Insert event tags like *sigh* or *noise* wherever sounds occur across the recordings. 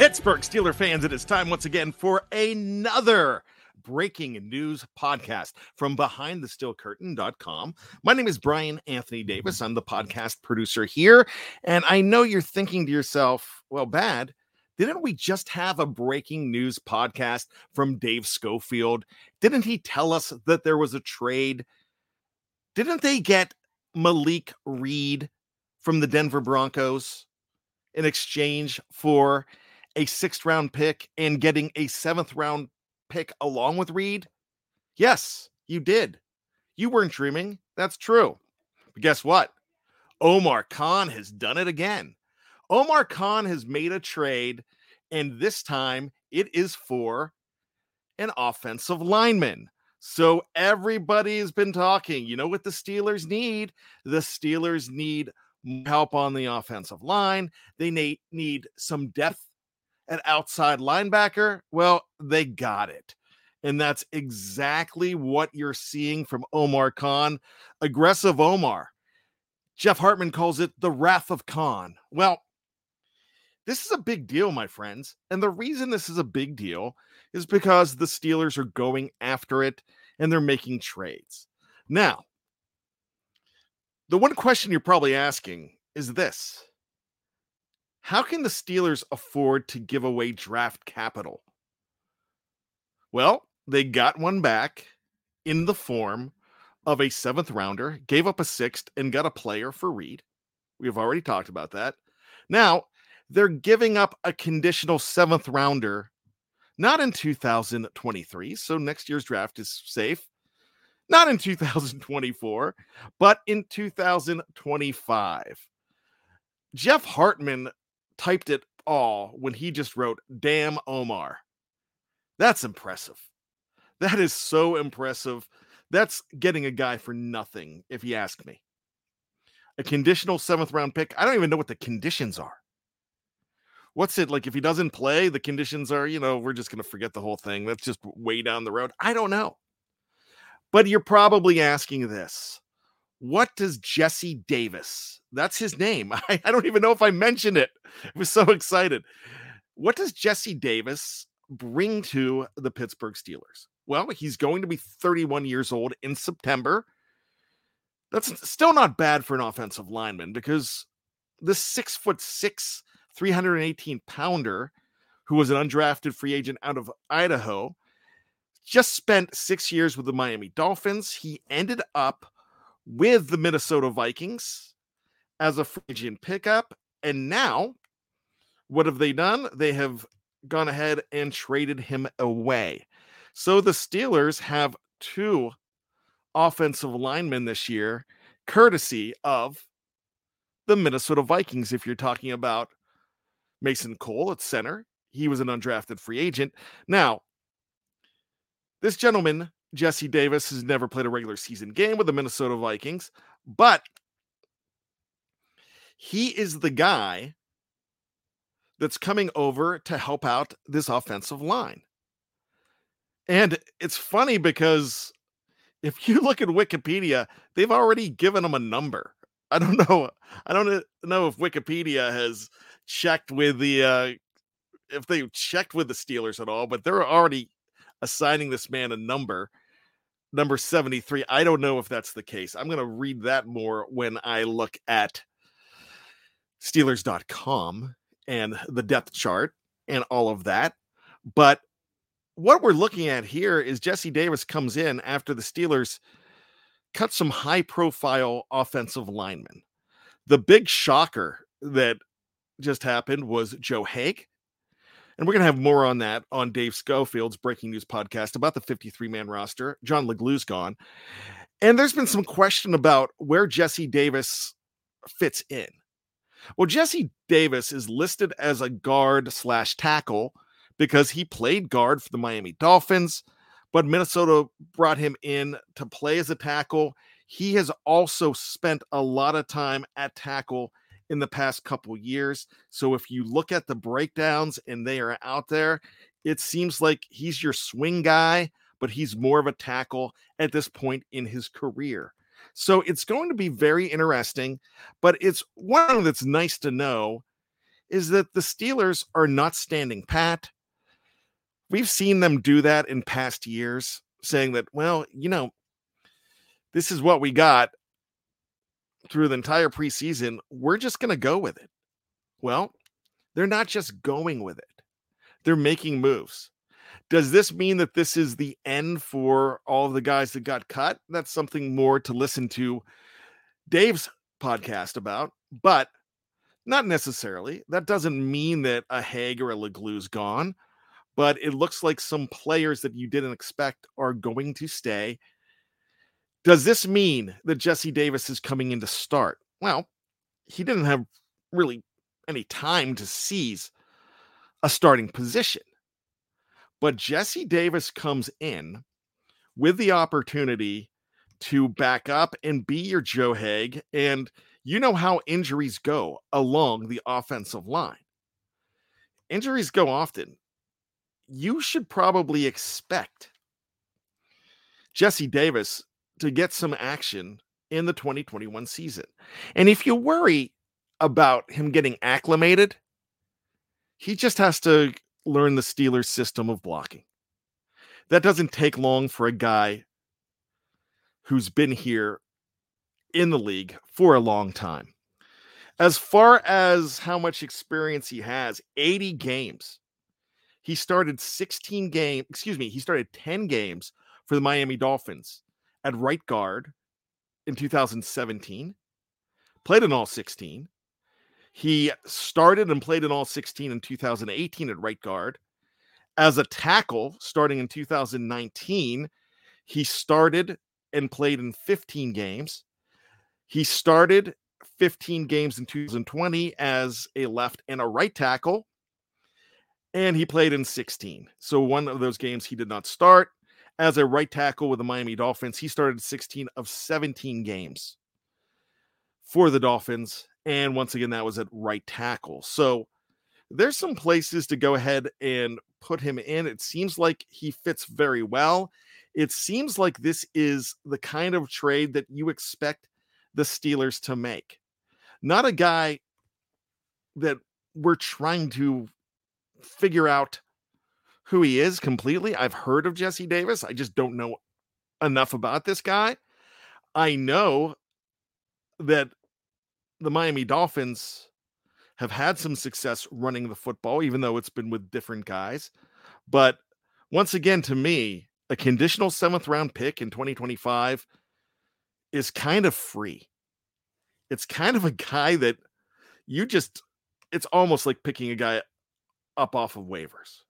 Pittsburgh Steeler fans, it is time once again for another breaking news podcast from behindthesteelcurtain.com. My name is Bryan Anthony Davis. I'm the podcast producer here. And I know you're thinking to yourself, well, bad. Didn't we just have a breaking news podcast from Dave Schofield? Didn't he tell us that there was a trade? Didn't they get Malik Reed from the Denver Broncos in exchange for a sixth round pick and getting a seventh round pick along with Reed? Yes, you did. You weren't dreaming. That's true. But guess what? Omar Khan has done it again. Omar Khan has made a trade, and this time it is for an offensive lineman. So everybody has been talking. You know what the Steelers need? The Steelers need help on the offensive line. They need, need some depth at outside linebacker, well, they got it. And that's exactly what you're seeing from Omar Khan. Aggressive Omar. Jeff Hartman calls it the wrath of Khan. Well, this is a big deal, my friends. And the reason this is a big deal is because the Steelers are going after it and they're making trades. Now, the one question you're probably asking is this how can the Steelers afford to give away draft capital? Well, they got one back in the form of a seventh rounder, gave up a sixth, and got a player for Reed. We've already talked about that. Now, they're giving up a conditional seventh rounder, not in 2023. So next year's draft is safe. Not in 2024, but in 2025. Jeff Hartman typed it all when he just wrote, Damn Omar. That's impressive. That is so impressive. That's getting a guy for nothing, if you ask me. A conditional seventh round pick. I don't even know what the conditions are. What's it like if he doesn't play? The conditions are, you know, we're just going to forget the whole thing. That's just way down the road. I don't know. But you're probably asking this what does Jesse Davis, that's his name. *laughs* I, I, don't even know if I mentioned it. I was so excited. What does Jesse Davis bring to the Pittsburgh Steelers? Well, he's going to be 31 years old in September. That's still not bad for an offensive lineman because this six foot six, 318 pounder who was an undrafted free agent out of Idaho just spent six years with the Miami Dolphins. He ended up with the Minnesota Vikings as a free agent pickup. And now, what have they done? They have gone ahead and traded him away. So the Steelers have two offensive linemen this year, courtesy of the Minnesota Vikings. If you're talking about Mason Cole at center, he was an undrafted free agent. Now, this gentleman Jesse Davis has never played a regular season game with the Minnesota Vikings, but he is the guy that's coming over to help out this offensive line. And it's funny because if you *laughs* look at Wikipedia, they've already given him a number. I don't *laughs* know. I don't know if Wikipedia has checked with the uh if they checked with the Steelers at all, but they're already assigning this man a number, number 73. I don't know if that's the case. I'm going to read that more when I look at Steelers.com and the depth chart and all of that. But what we're looking at here is Jesse Davis comes in after the Steelers cut some high profile offensive linemen. The big shocker that just happened was Joe Haeg. And we're going to have more on that on Dave Schofield's breaking news podcast about the 53 man roster. John Leglue's gone. And there's been some question about where Jesse Davis fits in. Well, Jesse Davis is listed as a guard slash tackle because he played guard for the Miami Dolphins, but Minnesota brought him in to play as a tackle. He has also spent a lot of time at tackle in the past couple years. So if you look at the breakdowns and they are out there, it seems like he's your swing guy, but he's more of a tackle at this point in his career. So it's going to be very interesting, but it's one thing that's nice to know is that the Steelers are not standing pat. We've seen them do that in past years, saying that, well, you know, this is what we got through the entire preseason. We're just going to go with it. Well, they're not just going with it, they're making moves. Does this mean that this is the end for all of the guys that got cut? That's something more to listen to Dave's podcast about, but not necessarily. That doesn't mean that a Haeg or a Leglue's gone, but it looks like some players that you didn't expect are going to stay. Does this mean that Jesse Davis is coming in to start? Well, he didn't have really any time to seize a starting position. But Jesse Davis comes in with the opportunity to back up and be your Joe Haeg. And you know how injuries go along the offensive line. Injuries go often. You should probably expect Jesse Davis to get some action in the 2021 season. And if you worry about him getting acclimated, he just has to learn the Steelers' system of blocking. That doesn't take long for a guy who's been here in the league for a long time. As far as how much experience he has, 80 games. He started 16 games, excuse me, he started 10 games for the Miami Dolphins at right guard in 2017, played in all 16, he started and played in all 16 in 2018 at right guard. As a tackle, starting in 2019, he started and played in 15 games. He started 15 games in 2020 as a left and a right tackle, and he played in 16. So one of those games he did not start as a right tackle with the Miami Dolphins. He started 16 of 17 games for the Dolphins and once again, that was at right tackle. So there's some places to go ahead and put him in. It seems like he fits very well. It seems like this is the kind of trade that you expect the Steelers to make. Not a guy that we're trying to figure out who he is completely. I've heard of Jesse Davis. I just don't know enough about this guy. I know that the Miami Dolphins have had some success running the football, even though it's been with different guys. But once again, to me, a conditional seventh round pick in 2025 is kind of free. It's kind of a guy that you just, it's almost like picking a guy up off of waivers.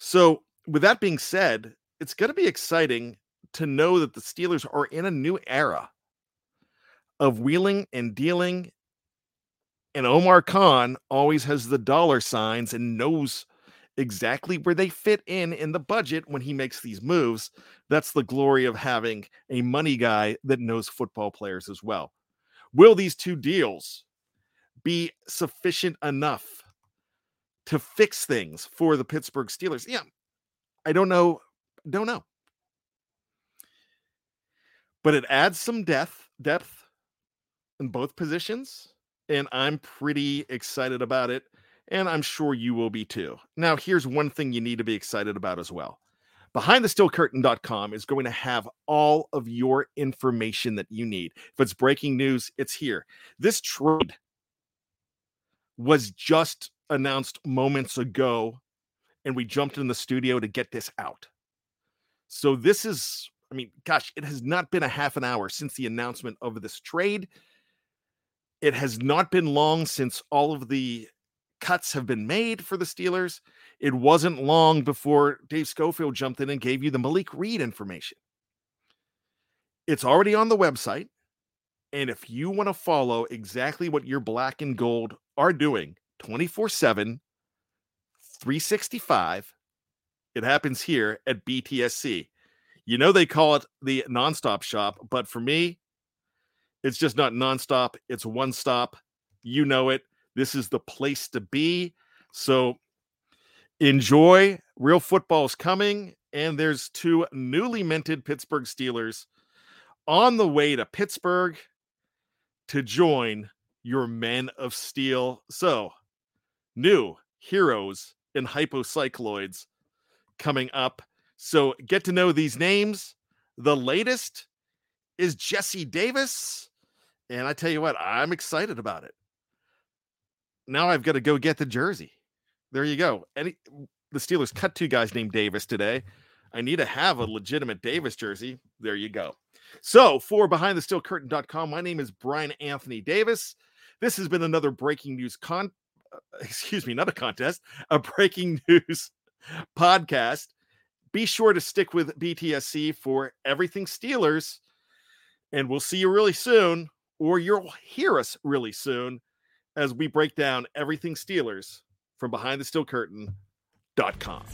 So, with that being said, it's going to be exciting to know that the Steelers are in a new era of wheeling and dealing. And Omar Khan always has the dollar signs and knows exactly where they fit in in the budget when he makes these moves. That's the glory of having a money guy that knows football players as well. Will these two deals be sufficient enough to fix things for the Pittsburgh Steelers? Yeah, I don't know. Don't know. But it adds some depth, depth in both positions, and I'm pretty excited about it. And I'm sure you will be too. Now, here's one thing you need to be excited about as well. BehindTheSteelCurtain.com is going to have all of your information that you need. If it's breaking news, it's here. This trade was just announced moments ago, and we jumped in the studio to get this out. So, this is, I mean, gosh, it has not been a half an hour since the announcement of this trade. It has not been long since all of the cuts have been made for the Steelers. It wasn't long before Dave Schofield jumped in and gave you the Malik Reed information. It's already on the website. And if you want to follow exactly what your black and gold are doing 24 7, 365, it happens here at BTSC. You know, they call it the nonstop shop, but for me, it's just not nonstop. It's one stop. You know it. This is the place to be. So enjoy. Real football is coming, and there's two newly minted Pittsburgh Steelers on the way to Pittsburgh to join your men of steel. So, new heroes and hypocycloids coming up. So, get to know these names. The latest is Jesse Davis. And I tell you what, I'm excited about it now I've got to go get the jersey. There you go. Any the Steelers cut two guys named Davis today. I need to have a legitimate Davis jersey. There you go. So, for behindthesteelcurtain.com, my name is Bryan Anthony Davis. This has been another breaking news con *laughs* excuse me, not a contest, a breaking *laughs* news podcast. Be sure to stick with BTSC for everything Steelers, and we'll see you really soon, or you'll hear us really soon as we break down everything Steelers from behind the steel curtain.com.